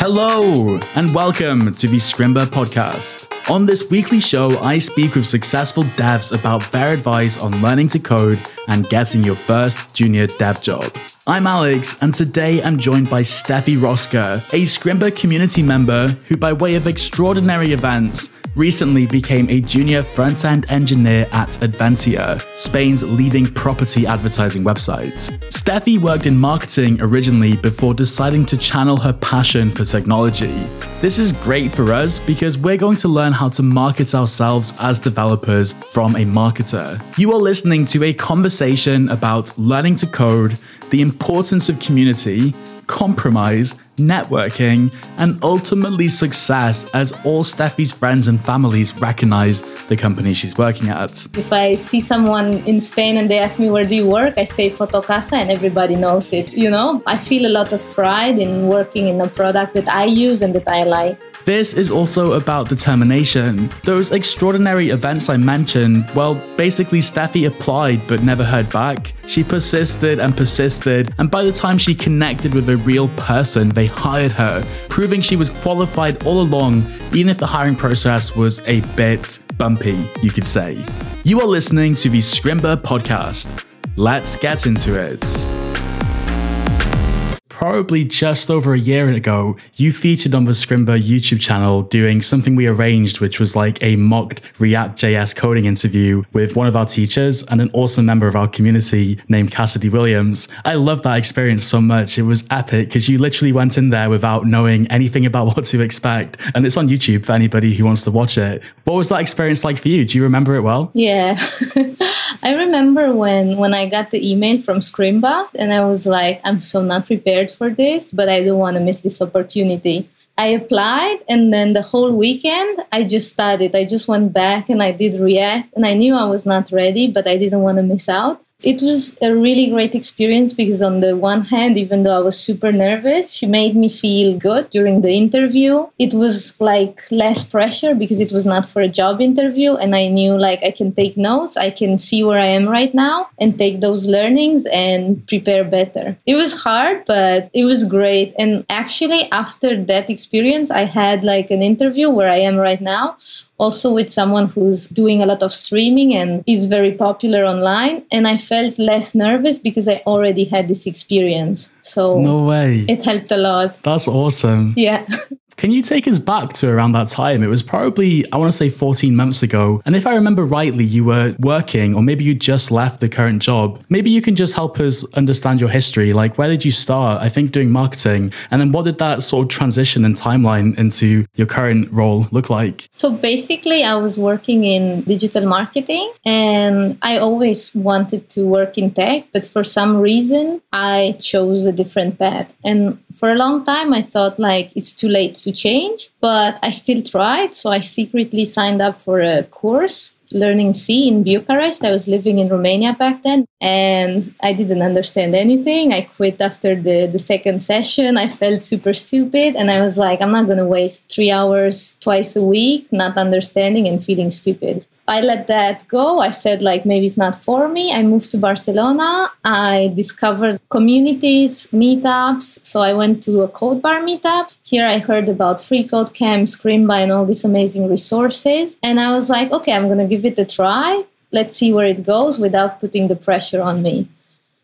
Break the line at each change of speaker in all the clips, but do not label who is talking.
Hello, and welcome to the Scrimba podcast. On this weekly show, I speak with successful devs about their advice on learning to code and getting your first junior dev job. I'm Alex, and today I'm joined by Stefi Rosca, a Scrimba community member who, by way of extraordinary events, recently became a junior front end engineer at Adevinta, Spain's leading property advertising website. Stefi worked in marketing originally before deciding to channel her passion for technology. This is great for us because we're going to learn how to market ourselves as developers from a marketer. You are listening to a conversation about learning to code, the importance of community, compromise, networking, and ultimately success as all Stefi's friends and families recognize the company she's working at.
If I see someone in Spain and they ask me where do you work, I say Fotocasa and everybody knows it. You know, I feel a lot of pride in working in a product that I use and that I like.
This is also about determination. Those extraordinary events I mentioned, well, basically, Steffi applied but never heard back. She persisted and persisted, and by the time she connected with a real person, they hired her, proving she was qualified all along, even if the hiring process was a bit bumpy, you could say. You are listening to the Scrimba podcast. Let's get into it probably just over a year ago, you featured on the Scrimba YouTube channel doing something we arranged, which was like a mocked React.js coding interview with one of our teachers and an awesome member of our community named Cassidy Williams. I love that experience so much. It was epic because you literally went in there without knowing anything about what to expect. And it's on YouTube for anybody who wants to watch it. What was that experience like for you? Do you remember it well?
Yeah. I remember when when I got the email from Scrimba and I was like, I'm so not prepared for this, but I don't want to miss this opportunity. I applied and then the whole weekend I just studied. I just went back and I did React and I knew I was not ready, but I didn't want to miss out. It was a really great experience because, on the one hand, even though I was super nervous, she made me feel good during the interview. It was like less pressure because it was not for a job interview, and I knew like I can take notes, I can see where I am right now, and take those learnings and prepare better. It was hard, but it was great. And actually, after that experience, I had like an interview where I am right now also with someone who's doing a lot of streaming and is very popular online. And I felt less nervous because I already had this experience. So
no way.
It helped a lot.
That's awesome.
Yeah.
Can you take us back to around that time? It was probably, I want to say 14 months ago. And if I remember rightly, you were working, or maybe you just left the current job. Maybe you can just help us understand your history. Like, where did you start? I think doing marketing. And then what did that sort of transition and timeline into your current role look like?
So basically, I was working in digital marketing and I always wanted to work in tech, but for some reason, I chose a different path. And for a long time, I thought like it's too late change, but I still tried. So I secretly signed up for a course learning C in Bucharest. I was living in Romania back then and I didn't understand anything. I quit after the, the second session. I felt super stupid and I was like, I'm not going to waste three hours twice a week not understanding and feeling stupid. I let that go. I said, like, maybe it's not for me. I moved to Barcelona. I discovered communities, meetups. So I went to a Codebar meetup. Here I heard about Free Code Camp, Scrimba, and all these amazing resources. And I was like, okay, I'm going to give it a try. Let's see where it goes without putting the pressure on me.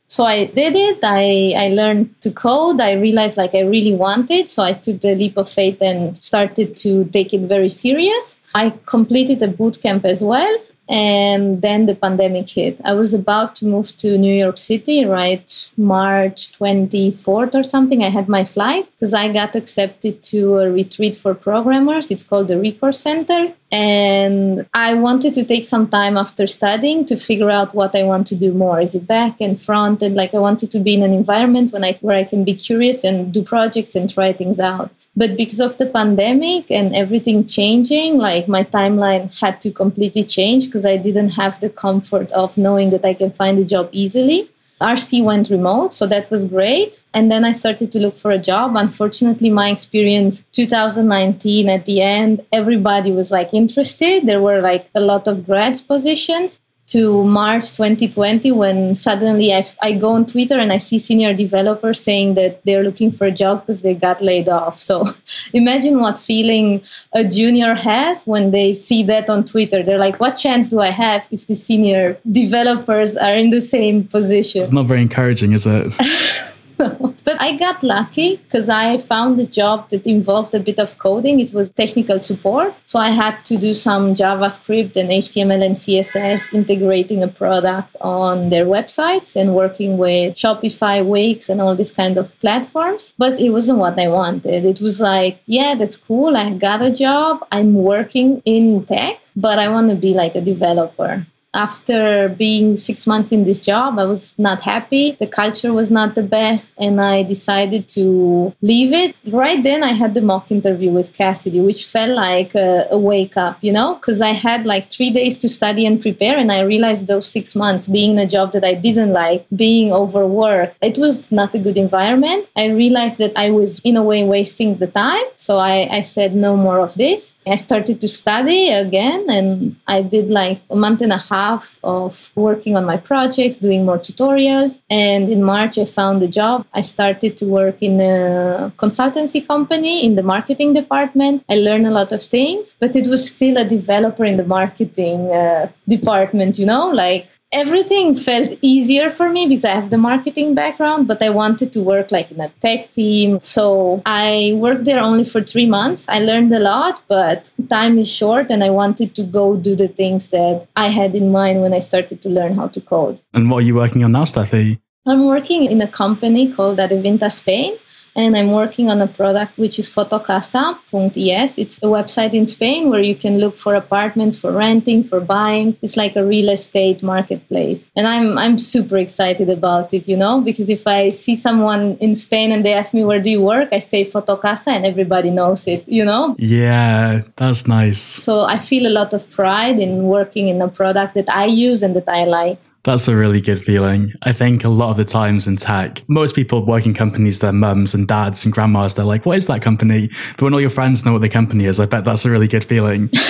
So I did it. I, I learned to code. I realized like I really wanted. So I took the leap of faith and started to take it very serious. I completed a boot camp as well. And then the pandemic hit. I was about to move to New York City, right? March 24th or something. I had my flight because I got accepted to a retreat for programmers. It's called the Recurse Center. And I wanted to take some time after studying to figure out what I want to do more. Is it back and front? And like I wanted to be in an environment when I, where I can be curious and do projects and try things out. But because of the pandemic and everything changing, like my timeline had to completely change because I didn't have the comfort of knowing that I can find a job easily. RC went remote, so that was great. And then I started to look for a job. Unfortunately, my experience 2019 at the end, everybody was like interested. There were like a lot of grads positions. To March 2020 when suddenly I, I go on Twitter and I see senior developers saying that they're looking for a job because they got laid off. So imagine what feeling a junior has when they see that on Twitter. They're like, what chance do I have if the senior developers are in the same position?
It's not very encouraging, is it?
but I got lucky because I found a job that involved a bit of coding. It was technical support. So I had to do some JavaScript and HTML and CSS integrating a product on their websites and working with Shopify, Wix, and all these kind of platforms. But it wasn't what I wanted. It was like, yeah, that's cool. I got a job. I'm working in tech, but I want to be like a developer after being six months in this job, I was not happy. The culture was not the best, and I decided to leave it. Right then, I had the mock interview with Cassidy, which felt like a, a wake up, you know, because I had like three days to study and prepare, and I realized those six months being in a job that I didn't like, being overworked, it was not a good environment. I realized that I was, in a way, wasting the time. So I, I said, no more of this. I started to study again, and I did like a month and a half half of working on my projects, doing more tutorials. And in March, I found a job. I started to work in a consultancy company in the marketing department. I learned a lot of things, but it was still a developer in the marketing uh, department, you know, like everything felt easier for me because I have the marketing background, but I wanted to work like in a tech team. So I worked there only for three months. I learned a lot, but time is short and I wanted to go do the things that I had in mind when I started to learn how to code.
And what are you working on now, Stefi?
I'm working in a company called Adevinta Spain and I'm working on a product which is fotocasa.es. It's a website in Spain where you can look for apartments for renting, for buying. It's like a real estate marketplace. And I'm I'm super excited about it, you know, because if I see someone in Spain and they ask me where do you work, I say Fotocasa and everybody knows it, you know?
Yeah, that's nice.
So I feel a lot of pride in working in a product that I use and that I like.
That's a really good feeling. I think a lot of the times in tech, most people work in companies, their mums and dads and grandmas, they're like, what is that company? But when all your friends know what the company is, I bet that's a really good feeling.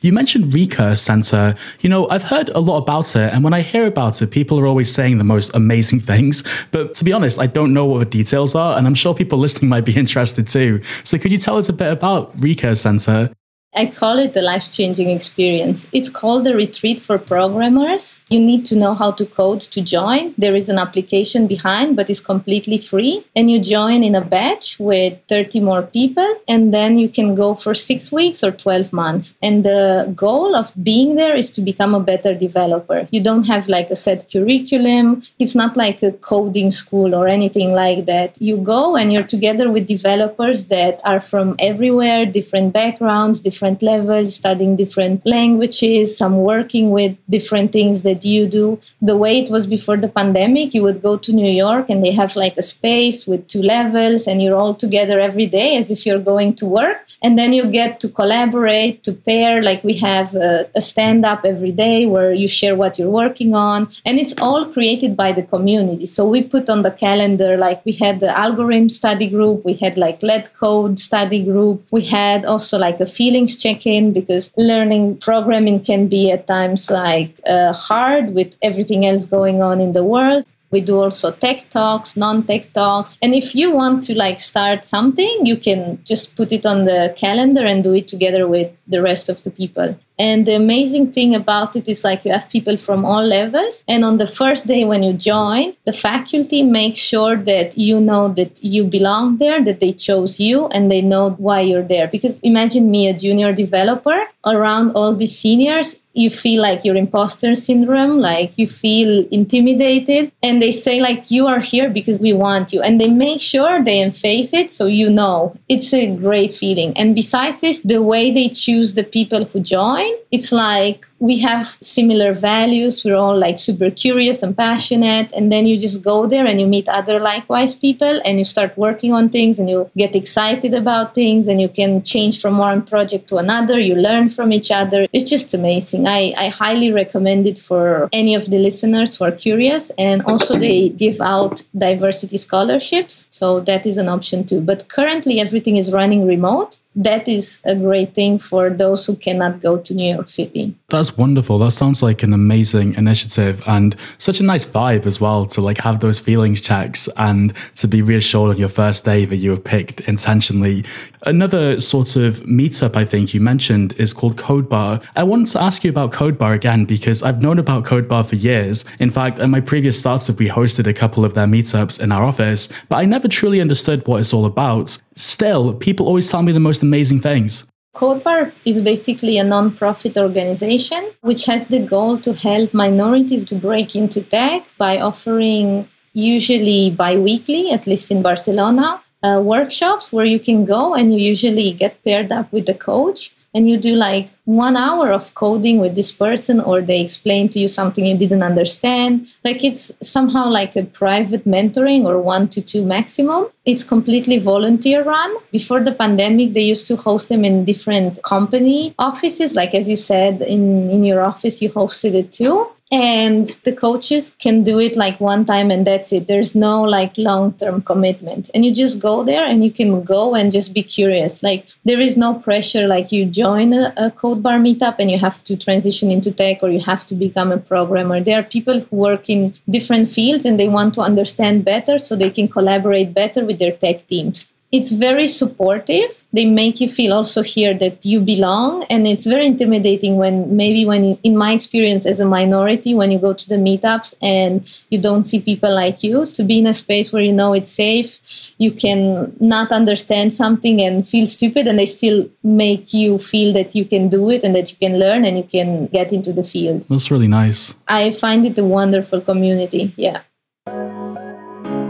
You mentioned Recurse Center. You know, I've heard a lot about it, and when I hear about it, people are always saying the most amazing things. But to be honest, I don't know what the details are, and I'm sure people listening might be interested too. So could you tell us a bit about Recurse Center?
I call it the life changing experience. It's called the retreat for programmers. You need to know how to code to join. There is an application behind, but it's completely free. And you join in a batch with 30 more people, and then you can go for six weeks or 12 months. And the goal of being there is to become a better developer. You don't have like a set curriculum, it's not like a coding school or anything like that. You go and you're together with developers that are from everywhere, different backgrounds, different different levels, studying different languages, some working with different things that you do. The way it was before the pandemic, you would go to New York and they have like a space with two levels and you're all together every day as if you're going to work. And then you get to collaborate, to pair. Like we have a, a stand up every day where you share what you're working on. And it's all created by the community. So we put on the calendar, like we had the algorithm study group, we had like LeetCode study group, we had also like a feeling check in because learning programming can be at times like uh, hard with everything else going on in the world. We do also tech talks, non-tech talks. And if you want to like start something, you can just put it on the calendar and do it together with the rest of the people. And the amazing thing about it is like you have people from all levels. And on the first day when you join, the faculty makes sure that you know that you belong there, that they chose you, and they know why you're there. Because imagine me, a junior developer, around all these seniors, you feel like your imposter syndrome, like you feel intimidated. And they say, like, you are here because we want you. And they make sure they face it so you know. It's a great feeling. And besides this, the way they choose the people who join, it's like we have similar values. We're all like super curious and passionate. And then you just go there and you meet other likewise people and you start working on things and you get excited about things and you can change from one project to another. You learn from each other. It's just amazing. I, I highly recommend it for any of the listeners who are curious. And also, they give out diversity scholarships. So that is an option too. But currently, everything is running remote that is a great thing for those who cannot go to New York City.
That's wonderful. That sounds like an amazing initiative and such a nice vibe as well to like have those feelings checks and to be reassured on your first day that you were picked intentionally. Another sort of meetup I think you mentioned is called Code Bar. I wanted to ask you about Code Bar again because I've known about Code Bar for years. In fact, at my previous startup, we hosted a couple of their meetups in our office, but I never truly understood what it's all about. Still, people always tell me the most amazing things.
CodeBar is basically a non-profit organization which has the goal to help minorities to break into tech by offering usually bi-weekly, at least in Barcelona, uh, workshops where you can go and you usually get paired up with a coach and you do like one hour of coding with this person or they explain to you something you didn't understand like it's somehow like a private mentoring or one to two maximum. It's completely volunteer run. Before the pandemic they used to host them in different company offices. Like as you said in in your office you hosted it too and the coaches can do it like one time and that's it. There's no like long term commitment. And you just go there and you can go and just be curious. Like there is no pressure like you join a, a code bar meetup and you have to transition into tech or you have to become a programmer. There are people who work in different fields and they want to understand better so they can collaborate better with their tech teams it's very supportive. They make you feel also here that you belong and it's very intimidating when maybe when in my experience as a minority when you go to the meetups and you don't see people like you to be in a space where you know it's safe you can not understand something and feel stupid and they still make you feel that you can do it and that you can learn and you can get into the field.
That's really nice.
I find it a wonderful community yeah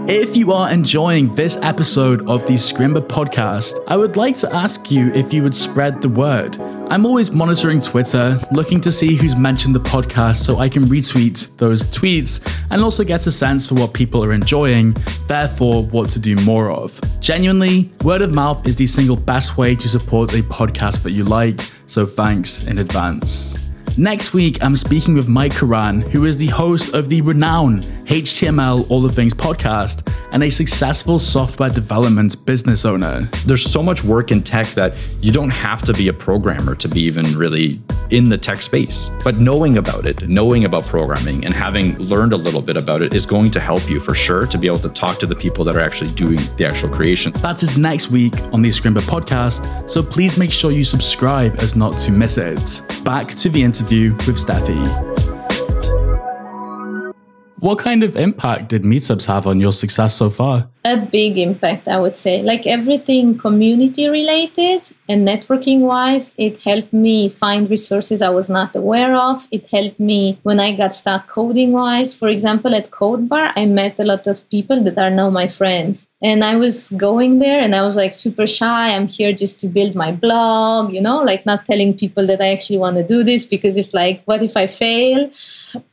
if you are enjoying this episode of the Scrimba podcast, I would like to ask you if you would spread the word. I'm always monitoring Twitter, looking to see who's mentioned the podcast so I can retweet those tweets and also get a sense for what people are enjoying, therefore, what to do more of. Genuinely, word of mouth is the single best way to support a podcast that you like, so thanks in advance. Next week, I'm speaking with Mike Karan, who is the host of the renowned HTML All the Things podcast and a successful software development business owner.
There's so much work in tech that you don't have to be a programmer to be even really in the tech space. But knowing about it, knowing about programming, and having learned a little bit about it is going to help you for sure to be able to talk to the people that are actually doing the actual creation.
That is next week on the Scrimba podcast, so please make sure you subscribe as not to miss it. Back to the interview interview with Stefi. What kind of impact did meetups have on your success so far?
A big impact, I would say. Like everything community related and networking wise, it helped me find resources I was not aware of. It helped me when I got stuck coding wise. For example, at CodeBar, I met a lot of people that are now my friends. And I was going there and I was like super shy. I'm here just to build my blog, you know, like not telling people that I actually want to do this because if, like, what if I fail?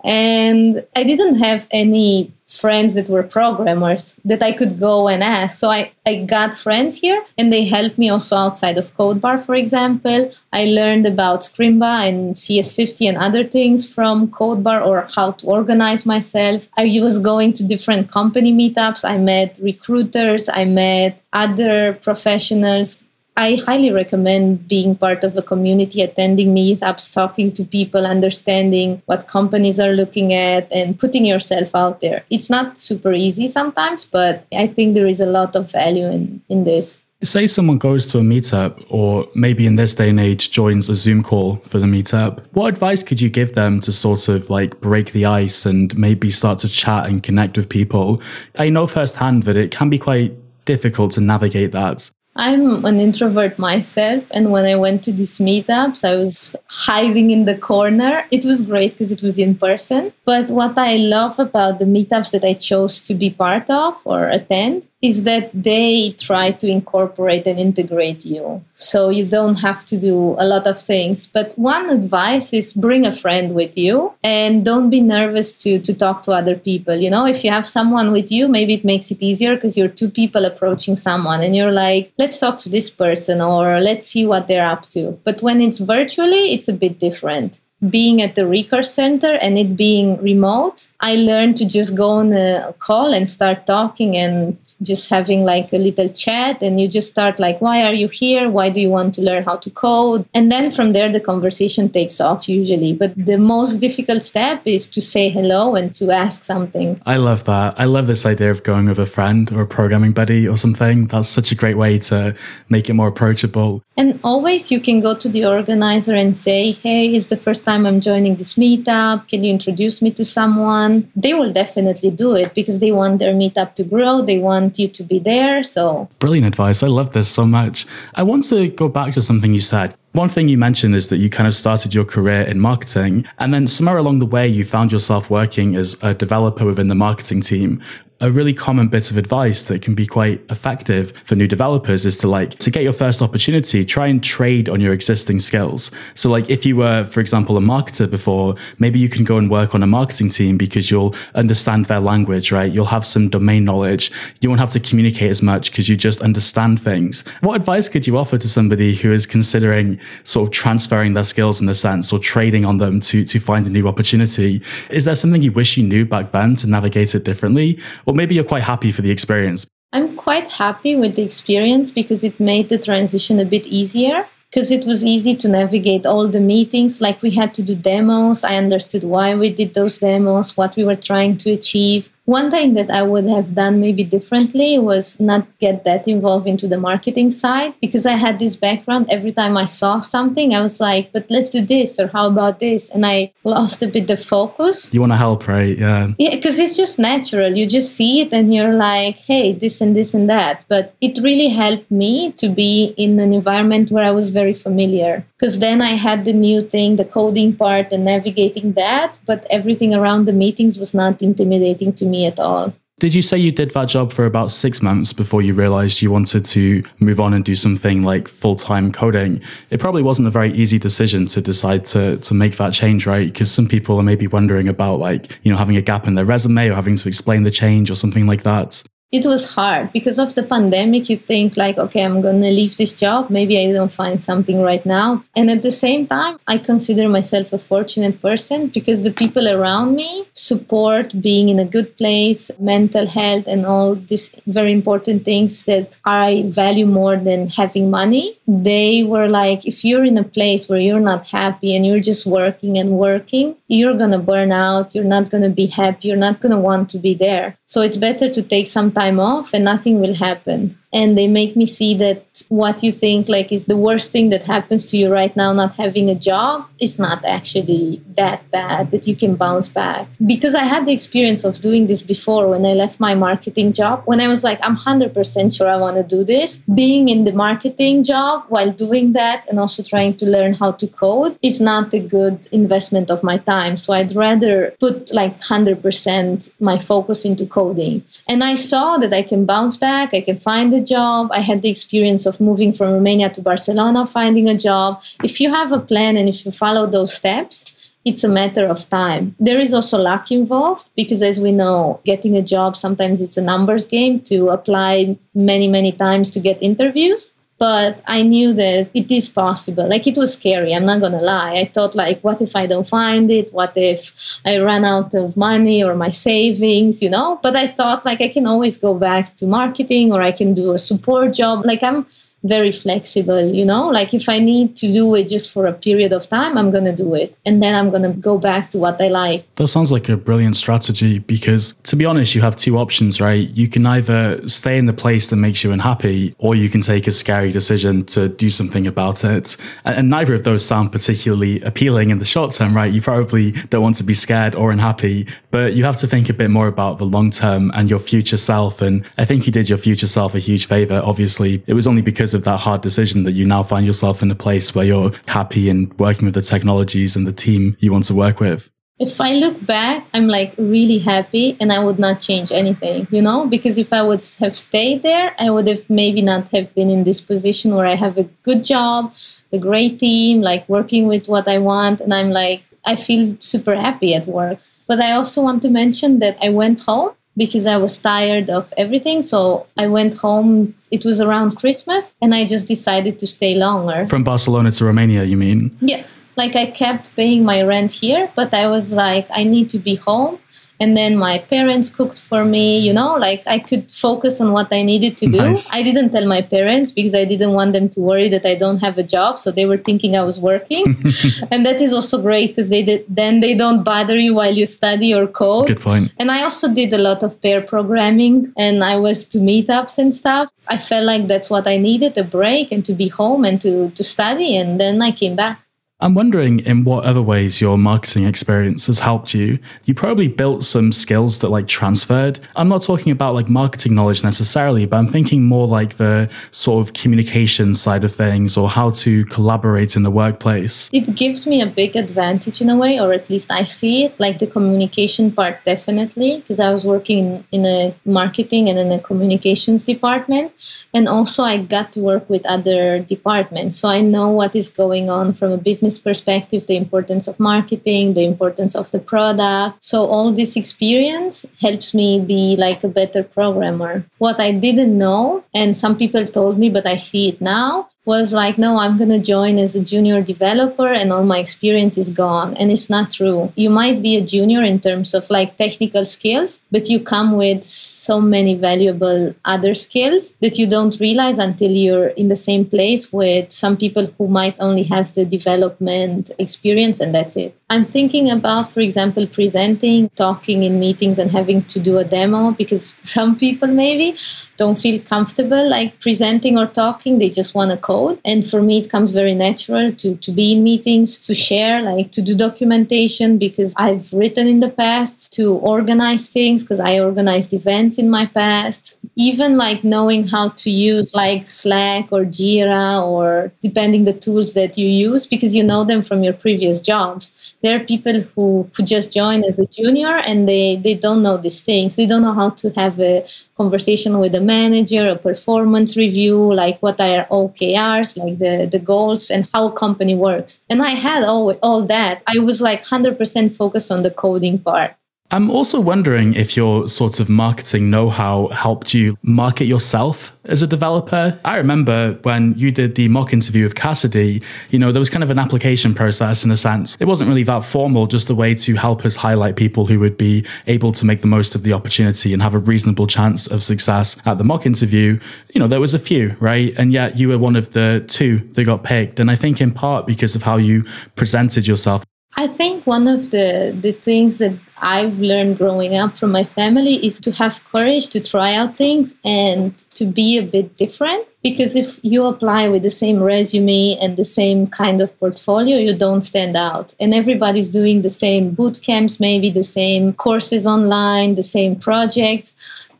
And I didn't have any friends that were programmers that I could go and ask. So I, I got friends here and they helped me also outside of CodeBar, for example. I learned about Scrimba and CS50 and other things from CodeBar or how to organize myself. I was going to different company meetups. I met recruiters. I met other professionals I highly recommend being part of a community, attending meetups, talking to people, understanding what companies are looking at, and putting yourself out there. It's not super easy sometimes, but I think there is a lot of value in, in this.
Say someone goes to a meetup, or maybe in this day and age joins a Zoom call for the meetup. What advice could you give them to sort of like break the ice and maybe start to chat and connect with people? I know firsthand that it can be quite difficult to navigate that.
I'm an introvert myself, and when I went to these meetups, I was hiding in the corner. It was great because it was in person. But what I love about the meetups that I chose to be part of or attend is that they try to incorporate and integrate you. So you don't have to do a lot of things. But one advice is bring a friend with you and don't be nervous to, to talk to other people. You know, if you have someone with you, maybe it makes it easier because you're two people approaching someone and you're like, let's talk to this person or let's see what they're up to. But when it's virtually, it's a bit different being at the Recurse Center and it being remote, I learned to just go on a call and start talking and just having like a little chat. And you just start like why are you here? Why do you want to learn how to code? And then from there the conversation takes off usually. But the most difficult step is to say hello and to ask something.
I love that. I love this idea of going with a friend or a programming buddy or something. That's such a great way to make it more approachable.
And always you can go to the organizer and say hey it's the first time i'm joining this meetup can you introduce me to someone they will definitely do it because they want their meetup to grow they want you to be there. So
brilliant advice. I love this so much. I want to go back to something you said. One thing you mentioned is that you kind of started your career in marketing, and then somewhere along the way, you found yourself working as a developer within the marketing team. A really common bit of advice that can be quite effective for new developers is to like to get your first opportunity try and trade on your existing skills. So like if you were for example a marketer before maybe you can go and work on a marketing team because you'll understand their language right? You'll have some domain knowledge. You won't have to communicate as much because you just understand things. What advice could you offer to somebody who is considering sort of transferring their skills in a sense or trading on them to to find a new opportunity is there something you wish you knew back then to navigate it differently or maybe you're quite happy for the experience.
I'm quite happy with the experience because it made the transition a bit easier because it was easy to navigate all the meetings. Like we had to do demos. I understood why we did those demos, what we were trying to achieve. One thing that I would have done maybe differently was not get that involved into the marketing side because I had this background. Every time I saw something, I was like, but let's do this or how about this? And I lost a bit the focus.
You want to help, right? Yeah.
Yeah, because it's just natural. You just see it and you're like, hey, this and this and that. But it really helped me to be in an environment where I was very familiar because then I had the new thing, the coding part and navigating that. But everything around the meetings was not intimidating to me me at all.
Did you say you did that job for about six months before you realized you wanted to move on and do something like full time coding? It probably wasn't a very easy decision to decide to, to make that change, right? Because some people are maybe wondering about like, you know, having a gap in their resume or having to explain the change or something like that
it was hard. Because of the pandemic you think like okay i'm to leave this job. Maybe i don't find something right now. And at the same time i consider myself a fortunate person because the people around me support being in a good place mental health and all these very important things that i value more than having money. They were like if you're in a place where you're not happy and you're just working and working you're to burn out. You're not to be happy. You're not to want to be there. So it's better to take some time off and nothing will happen and they make me see that what you think like is the worst thing that happens to you right now not having a job is not actually that bad that you can bounce back. Because i had the experience of doing this before when i left my marketing job when i was like i'm 100% sure i want to do this. Being in the marketing job while doing that and also trying to learn how to code is not a good investment of my time. So i'd rather put like 100% my focus into coding. And i saw that i can bounce back i can find a job. I had the experience of moving from Romania to Barcelona, finding a job. If you have a plan and if you follow those steps, it's a matter of time. There is also luck involved because, as we know, getting a job sometimes it's a numbers game to apply many, many times to get interviews but I knew that it is possible. Like it was scary, I'm not gonna lie. I thought like what if I don't find it? What if I run out of money or my savings, you know? But I thought like I can always go back to marketing or I can do a support job. Like I'm very flexible, you know? Like if I need to do it just for a period of time, I'm going to do it. And then I'm going to go back to what I like.
That sounds like a brilliant strategy because to be honest, you have two options, right? You can either stay in the place that makes you unhappy or you can take a scary decision to do something about it. And neither of those sound particularly appealing in the short term, right? You probably don't want to be scared or unhappy, but you have to think a bit more about the long term and your future self. And I think you did your future self a huge favor. Obviously, it was only because of that hard decision that you now find yourself in a place where you're happy and working with the technologies and the team you want to work with?
If I look back, I'm like really happy and I would not change anything, you know, because if I would have stayed there, I would have maybe not have been in this position where I have a good job, a great team, like working with what I want. And I'm like, I feel super happy at work. But I also want to mention that I went home because I was tired of everything. So I went home. It was around Christmas, and I just decided to stay longer.
From Barcelona to Romania, you mean?
Yeah. Like I kept paying my rent here, but I was like, I need to be home and then my parents cooked for me you know like i could focus on what i needed to do
Nice.
i didn't tell my parents because i didn't want them to worry that i don't have a job so they were thinking i was working and that is also great because they did, then they don't bother you while you study or code
Good point.
and I also did a lot of pair programming and I was to meetups and stuff. I felt like that's what I needed a break and to be home and to, to study. And then I came back.
I'm wondering in what other ways your marketing experience has helped you. You probably built some skills that like transferred. I'm not talking about like marketing knowledge necessarily, but I'm thinking more like the sort of communication side of things or how to collaborate in the workplace.
It gives me a big advantage in a way, or at least I see it. Like the communication part, definitely, because I was working in, a marketing and in a communications department. And also, I got to work with other departments. So I know what is going on from a business perspective, the importance of marketing, the importance of the product. So all this experience helps me be like a better programmer. What I didn't know, and some people told me, but I see it now, was like, no, I'm going to join as a junior developer and all my experience is gone. And it's not true. You might be a junior in terms of like technical skills, but you come with so many valuable other skills that you don't realize until you're in the same place with some people who might only have the development experience and that's it. I'm thinking about, for example, presenting, talking in meetings and having to do a demo because some people maybe don't feel comfortable like presenting or talking. They just want to code. And for me it comes very natural to to be in meetings to share like to do documentation because i've written in the past to organize things because i organized events in my past even like knowing how to use like slack or jira or depending the tools that you use because you know them from your previous jobs there are people who just join as a junior and they they don't know these things they don't know how to have a conversation with a manager, a performance review, like what are OKRs, like the, the goals and how a company works. And I had all, all that. I was like 100% focused on the coding part.
I'm also wondering if your sort of marketing know how helped you market yourself as a developer. I remember when you did the mock interview with Cassidy, you know, there was kind of an application process in a sense. It wasn't really that formal, just a way to help us highlight people who would be able to make the most of the opportunity and have a reasonable chance of success at the mock interview. You know, there was a few, right? And yet you were one of the two that got picked. And I think in part because of how you presented yourself.
I think one of the, the things that I've learned growing up from my family is to have courage to try out things and to be a bit different. Because if you apply with the same resume and the same kind of portfolio, you don't stand out. And everybody's doing the same boot camps, maybe the same courses online, the same projects.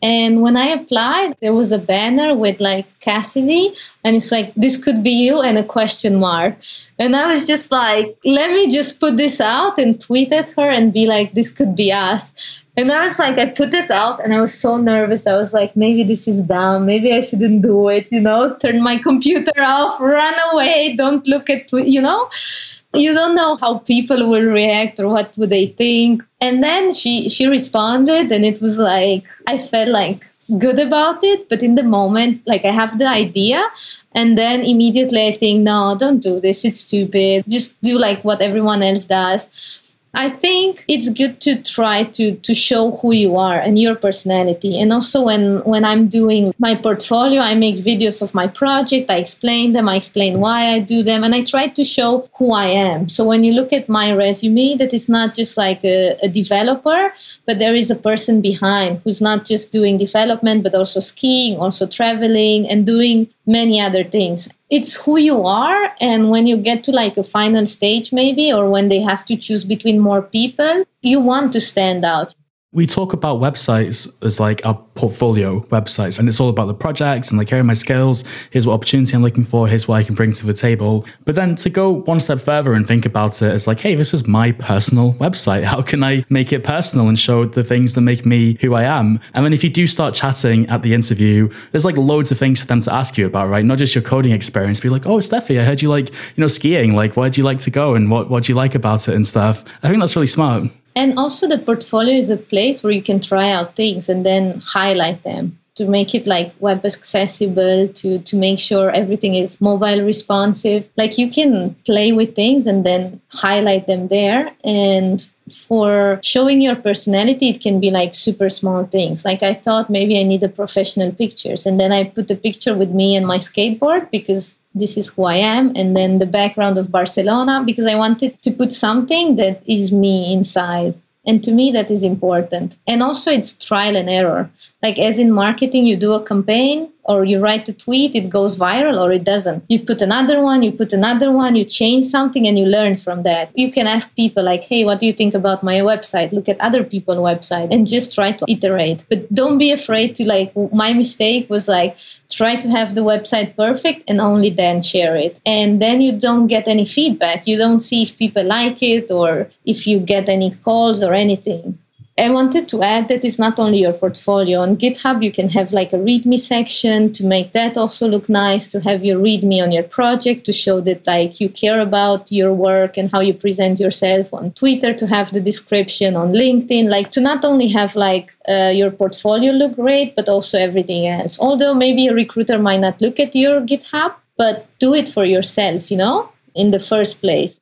And when I applied, there was a banner with like Cassidy, and it's like, this could be you, and a question mark. And I was just like, let me just put this out and tweet at her and be like, this could be us. And I was like, I put it out and I was so nervous. I was like, maybe this is dumb. Maybe I shouldn't do it, you know, turn my computer off, run away, don't look at, tw- you know you don't know how people will react or what would they think. And then she she responded and it was like i felt like good about it but in the moment like i have the idea. And then immediately i think no don't do this. It's stupid. Just do like what everyone else does I think it's good to try to to show who you are and your personality. And also when when I'm doing my portfolio, I make videos of my project, I explain them, I explain why I do them, and I try to show who I am. So when you look at my resume, that is not just like a, a developer, but there is a person behind who's not just doing development, but also skiing, also traveling, and doing many other things. It's who you are and when you get to like a final stage maybe or when they have to choose between more people you want to stand out
we talk about websites as like our portfolio websites and it's all about the projects and like here are my skills here's what opportunity i'm looking for here's what i can bring to the table. But then to go one step further and think about it as like hey this is my personal website. How can i make it personal and show the things that make me who i am? And then if you do start chatting at the interview there's like loads of things for them to ask you about right? Not just your coding experience be like oh stefi i heard you like you know skiing like where'd you like to go and what what do you like about it and stuff. I think that's really smart
and also, the portfolio is a place where you can try out things and then highlight them. to make it like web accessible, to, to make sure everything is mobile responsive. Like you can play with things and then highlight them there. And for showing your personality, it can be like super small things. Like I thought maybe I need a professional pictures. And then I put a picture with me and my skateboard because this is who I am, and then the background of Barcelona because I wanted to put something that is me inside. And to me, that is important. And also, it's trial and error. Like, as in marketing, you do a campaign, or you write a tweet, it goes viral or it doesn't. You put another one, you put another one, you change something and you learn from that. You can ask people like, hey, what do you think about my website? Look at other people's website and just try to iterate. But don't be afraid to like, my mistake was like, try to have the website perfect and only then share it. And then you don't get any feedback. You don't see if people like it or if you get any calls or anything. I wanted to add that it's not only your portfolio. On GitHub, you can have like a README section to make that also look nice, to have your README on your project to show that like you care about your work and how you present yourself on Twitter, to have the description on LinkedIn, like to not only have like uh, your portfolio look great, but also everything else. Although maybe a recruiter might not look at your GitHub, but do it for yourself, you know, in the first place.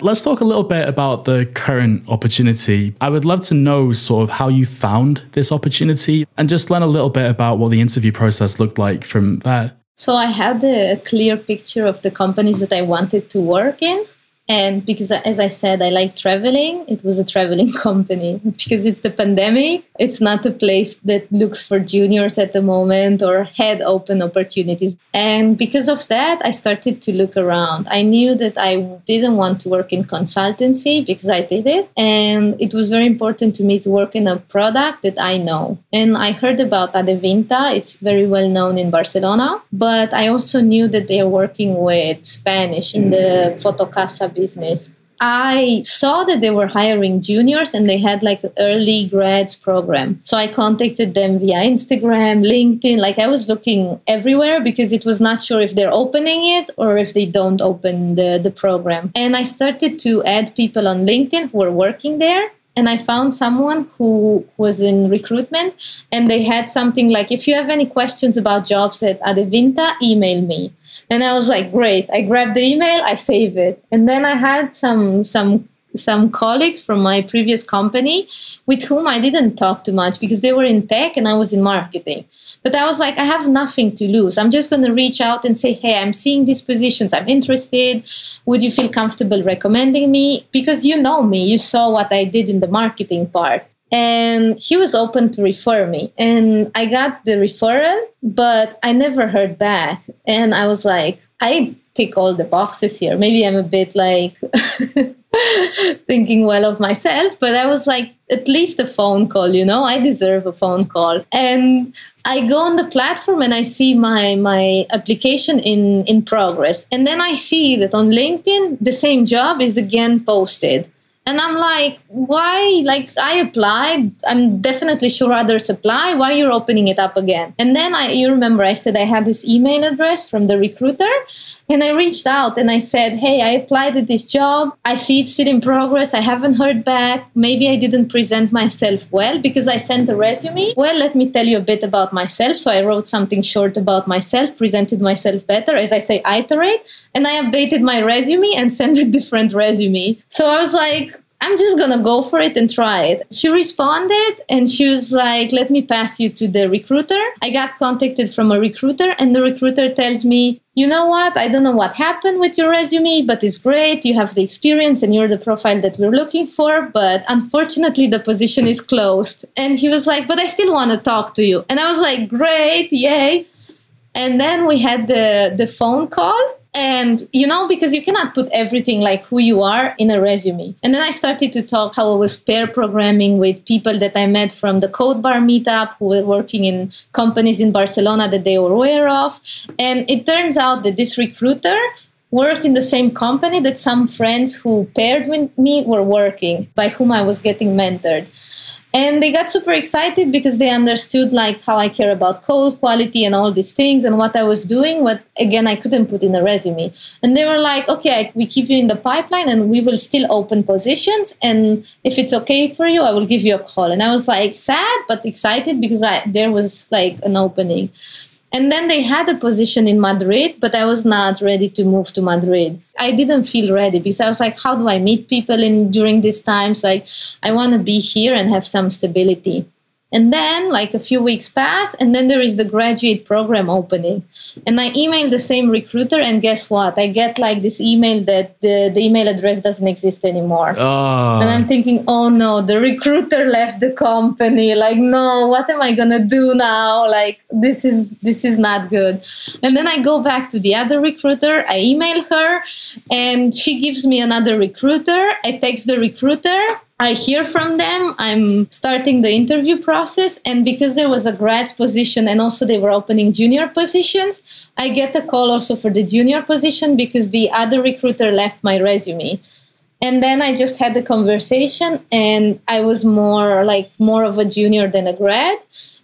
Let's talk a little bit about the current opportunity. I would love to know sort of how you found this opportunity and just learn a little bit about what the interview process looked like from that.
So I had a clear picture of the companies that I wanted to work in. And because, as I said, I like traveling, it was a traveling company. Because it's the pandemic, it's not a place that looks for juniors at the moment or had open opportunities. And because of that, I started to look around. I knew that I didn't want to work in consultancy because I did it. And it was very important to me to work in a product that I know. And I heard about Adevinta, it's very well known in Barcelona. But I also knew that they are working with Spanish in the mm. Fotocasa business. I saw that they were hiring juniors and they had like early grads program. So I contacted them via Instagram, LinkedIn. Like I was looking everywhere because it was not sure if they're opening it or if they don't open the, the program. And I started to add people on LinkedIn who were working there. And I found someone who was in recruitment and they had something like if you have any questions about jobs at Adevinta, email me. And I was like, great. I grabbed the email, I save it. And then I had some some some colleagues from my previous company with whom I didn't talk too much because they were in tech and I was in marketing. But I was like, I have nothing to lose. I'm just going to reach out and say, hey, I'm seeing these positions. I'm interested. Would you feel comfortable recommending me? Because you know me, you saw what I did in the marketing part and he was open to refer me. And i got the referral but i never heard back. And i was like i tick all the boxes here. Maybe i'm a bit like thinking well of myself but i was like at least a phone call you know? I deserve a phone call. And i go on the platform and i see my my application in in progress. And then i see that on linkedin the same job is again posted and I'm like, why? Like, I applied. I'm definitely sure others apply. Why you're you opening it up again? And then I, you remember, I said I had this email address from the recruiter, and I reached out and I said, hey, I applied at this job. I see it's still in progress. I haven't heard back. Maybe I didn't present myself well because I sent a resume. Well, let me tell you a bit about myself. So I wrote something short about myself, presented myself better. As I say, iterate. And I updated my resume and sent a different resume. So I was like, I'm just gonna go for it and try it. She responded and she was like, let me pass you to the recruiter. I got contacted from a recruiter, and the recruiter tells me, you know what? I don't know what happened with your resume, but it's great. You have the experience and you're the profile that we're looking for. But unfortunately, the position is closed. And he was like, but I still want to talk to you. And I was like, great, yay. And then we had the, the phone call and you know because you cannot put everything like who you are in a resume. And then i started to talk how i was pair programming with people that i met from the code bar meetup who were working in companies in barcelona that they were aware of. And it turns out that this recruiter worked in the same company that some friends who paired with me were working by whom i was getting mentored and they got super excited because they understood like how I care about code quality and all these things and what I was doing. What again I couldn't put in a resume. And they were like, okay, we keep you in the pipeline and we will still open positions. And if it's okay for you, I will give you a call. And I was like sad but excited because I there was like an opening. And then they had a position in Madrid, but I was not ready to move to Madrid. I didn't feel ready because I was like, how do I meet people in during these times? Like, I want to be here and have some stability. And then, like a few weeks pass, and then there is the graduate program opening. And I email the same recruiter, and guess what? I get like this email that the, the email address doesn't exist anymore.
Oh.
And I'm thinking, oh no, the recruiter left the company. Like, no, what am I gonna do now? Like, this is this is not good. And then I go back to the other recruiter. I email her, and she gives me another recruiter. I text the recruiter I hear from them. I'm starting the interview process. And because there was a grad position and also they were opening junior positions, I get a call also for the junior position because the other recruiter left my resume. And then I just had the conversation and I was more like more of a junior than a grad.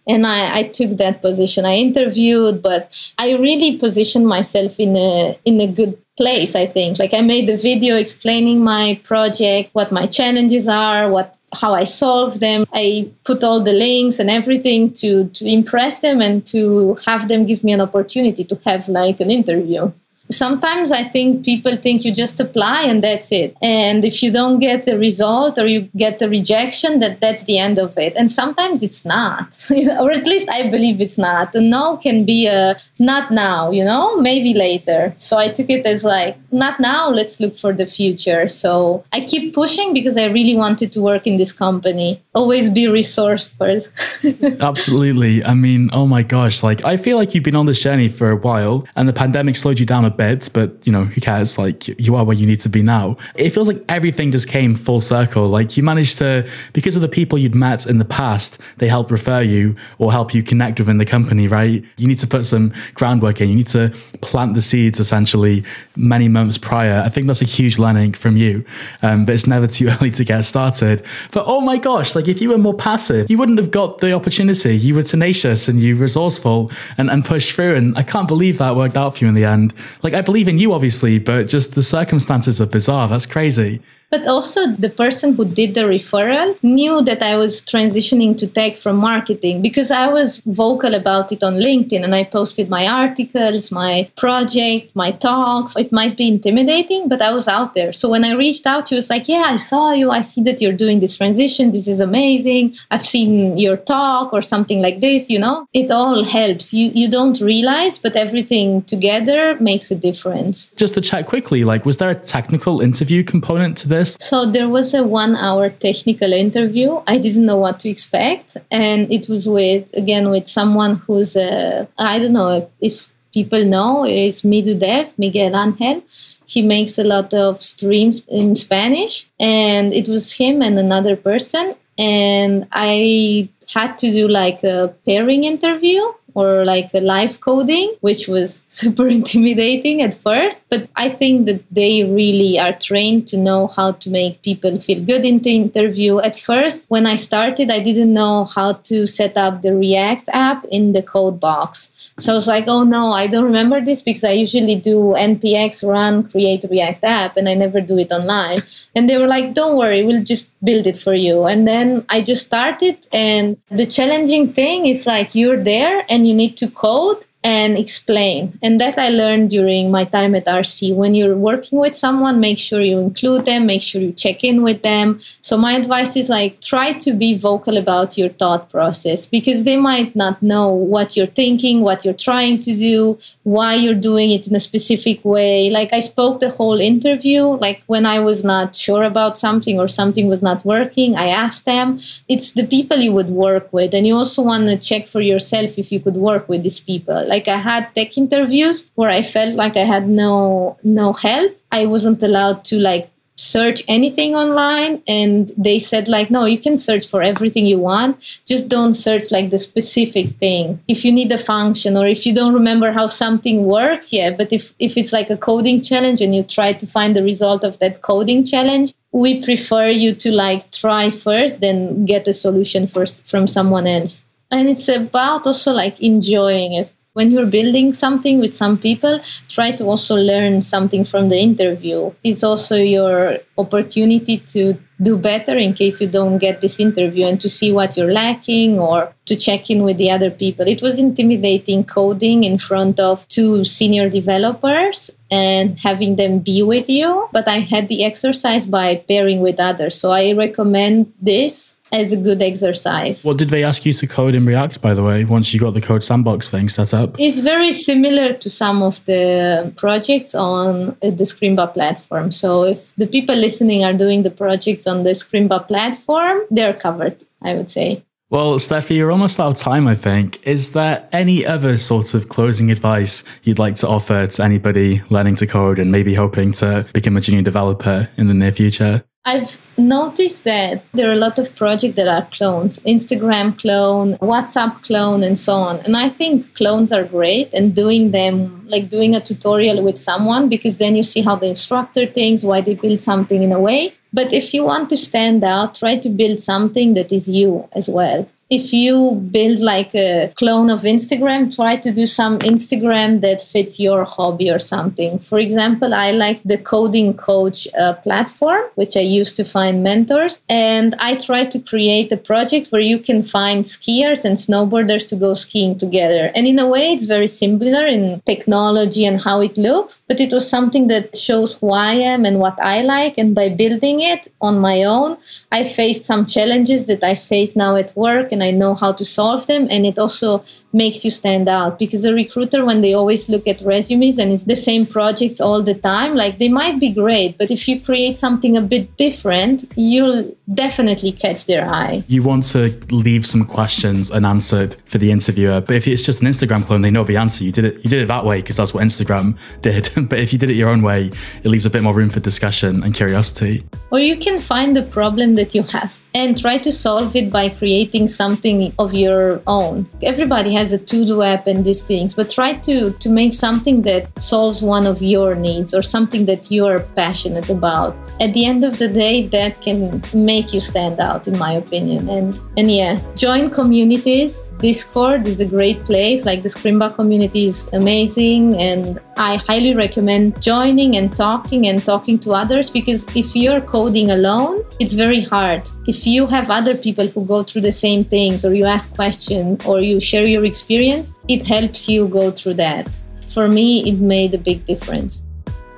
And I, I took that position. I interviewed, but I really positioned myself in a in a good place i think. Like i made the video explaining my project what my challenges are what how i solve them. I put all the links and everything to to impress them and to have them give me an opportunity to have like an interview sometimes I think people think you just apply and that's it. And if you don't get the result or you get the rejection, that that's the end of it. And sometimes it's not, or at least I believe it's not. A no can be a not now, you know, maybe later. So I took it as like not now. Let's look for the future. So I keep pushing because I really wanted to work in this company. Always be resourceful.
Absolutely. I mean, oh my gosh, like I feel like you've been on this journey for a while, and the pandemic slowed you down a but you know, who cares? Like you are where you need to be now. It feels like everything just came full circle. Like you managed to, because of the people you'd met in the past, they help refer you or help you connect within the company, right? You need to put some groundwork in. You need to plant the seeds essentially many months prior. I think that's a huge learning from you. Um, but it's never too early to get started. But oh my gosh, like if you were more passive, you wouldn't have got the opportunity. You were tenacious and you resourceful and, and pushed through. And I can't believe that worked out for you in the end. Like like I believe in you, obviously, but just the circumstances are bizarre. That's crazy.
But also, the person who did the referral knew that I was transitioning to tech from marketing because I was vocal about it on LinkedIn and I posted my articles, my project, my talks. It might be intimidating, but I was out there. So when I reached out, he was like, Yeah, I saw you. I see that you're doing this transition. This is amazing. I've seen your talk or something like this, you know? It all helps. You, you don't realize, but everything together makes a difference.
Just to check quickly, like, was there a technical interview component to this?
So there was a one hour technical interview. I didn't know what to expect. And it was with, again, with someone who's, uh, I don't know if people know, is Midudev, Miguel Angel. He makes a lot of streams in Spanish. And it was him and another person. And I had to do like a pairing interview or like live coding, which was super intimidating at first. But I think that they really are trained to know how to make people feel good in the interview. At first, when I started, I didn't know how to set up the React app in the code box. So I was like, oh no, I don't remember this because I usually do npx run create React app and I never do it online. And they were like, don't worry, we'll just build it for you. And then I just started. And the challenging thing is like you're there and you need to code and explain. And that I learned during my time at RC. When you're working with someone, make sure you include them, make sure you check in with them. So my advice is like try to be vocal about your thought process because they might not know what you're thinking, what you're trying to do, why you're doing it in a specific way. Like I spoke the whole interview, like when I was not sure about something or something was not working, I asked them. It's the people you would work with and you also want to check for yourself if you could work with these people like I had tech interviews where I felt like I had no no help. I wasn't allowed to like search anything online and they said like no you can search for everything you want just don't search like the specific thing if you need a function or if you don't remember how something works yeah but if if it's like a coding challenge and you try to find the result of that coding challenge we prefer you to like try first, then get a solution first from someone else. And it's about also like enjoying it when you're building something with some people, try to also learn something from the interview. It's also your opportunity to do better in case you don't get this interview and to see what you're lacking or to check in with the other people. It was intimidating coding in front of two senior developers and having them be with you, but I had the exercise by pairing with others. So I recommend this as a good exercise.
What did they ask you to code in React, by the way, once you got the code sandbox thing set up?
It's very similar to some of the projects on uh, the Scrimba platform. So if the people listening are doing the projects on the Scrimba platform, they're covered, I would say.
Well, Stefi, you're almost out of time, I think. Is there any other sort of closing advice you'd like to offer to anybody learning to code and maybe hoping to become a junior developer in the near future?
I've noticed that there are a lot of projects that are clones Instagram clone, WhatsApp clone, and so on. And I think clones are great and doing them, like doing a tutorial with someone, because then you see how the instructor thinks, why they build something in a way. But if you want to stand out, try to build something that is you as well if you build like a clone of Instagram, try to do some Instagram that fits your hobby or something. For example, I like the Coding Coach uh, platform, which I use to find mentors. And I try to create a project where you can find skiers and snowboarders to go skiing together. And in a way, it's very similar in technology and how it looks, but it was something that shows who I am and what I like. And by building it on my own, I faced some challenges that I face now at work and I know how to solve them. And it also makes you stand out because a recruiter, when they always look at resumes and it's the same projects all the time, like they might be great, but if you create something a bit different, you'll definitely catch their eye.
You want to leave some questions unanswered for the interviewer, but if it's just an Instagram clone, they know the answer. You did it. You did it that way because that's what Instagram did. but if you did it your own way, it leaves a bit more room for discussion and curiosity.
Or you can find the problem that you have and try to solve it by creating something of your own. Everybody has a to-do app and these things, but try to to make something that solves one of your needs or something that you're passionate about. At the end of the day, that can make you stand out, in my opinion. And and yeah, join communities Discord is a great place. Like the Scrimba community is amazing, and I highly recommend joining and talking and talking to others because if you're coding alone, it's very hard. If you have other people who go through the same things, or you ask questions, or you share your experience, it helps you go through that. For me, it made a big difference.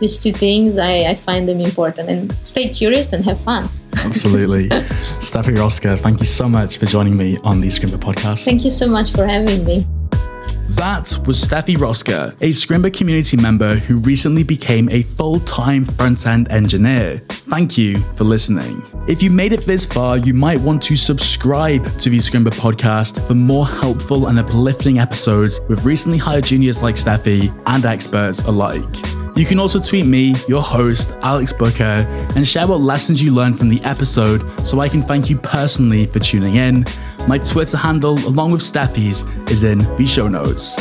These two things, I, I find them important, and stay curious and have fun.
Absolutely. Stefi Rosca, thank you so much for joining me on the Scrimba podcast.
Thank you so much for having me.
That was Stefi Rosca, a Scrimba community member who recently became a full time front end engineer. Thank you for listening. If you made it this far, you might want to subscribe to the Scrimba podcast for more helpful and uplifting episodes with recently hired juniors like Stefi and experts alike. You can also tweet me, your host, Alex Booker, and share what lessons you learned from the episode so I can thank you personally for tuning in. My Twitter handle, along with Stefi's, is in the show notes.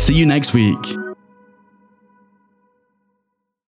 See you next week.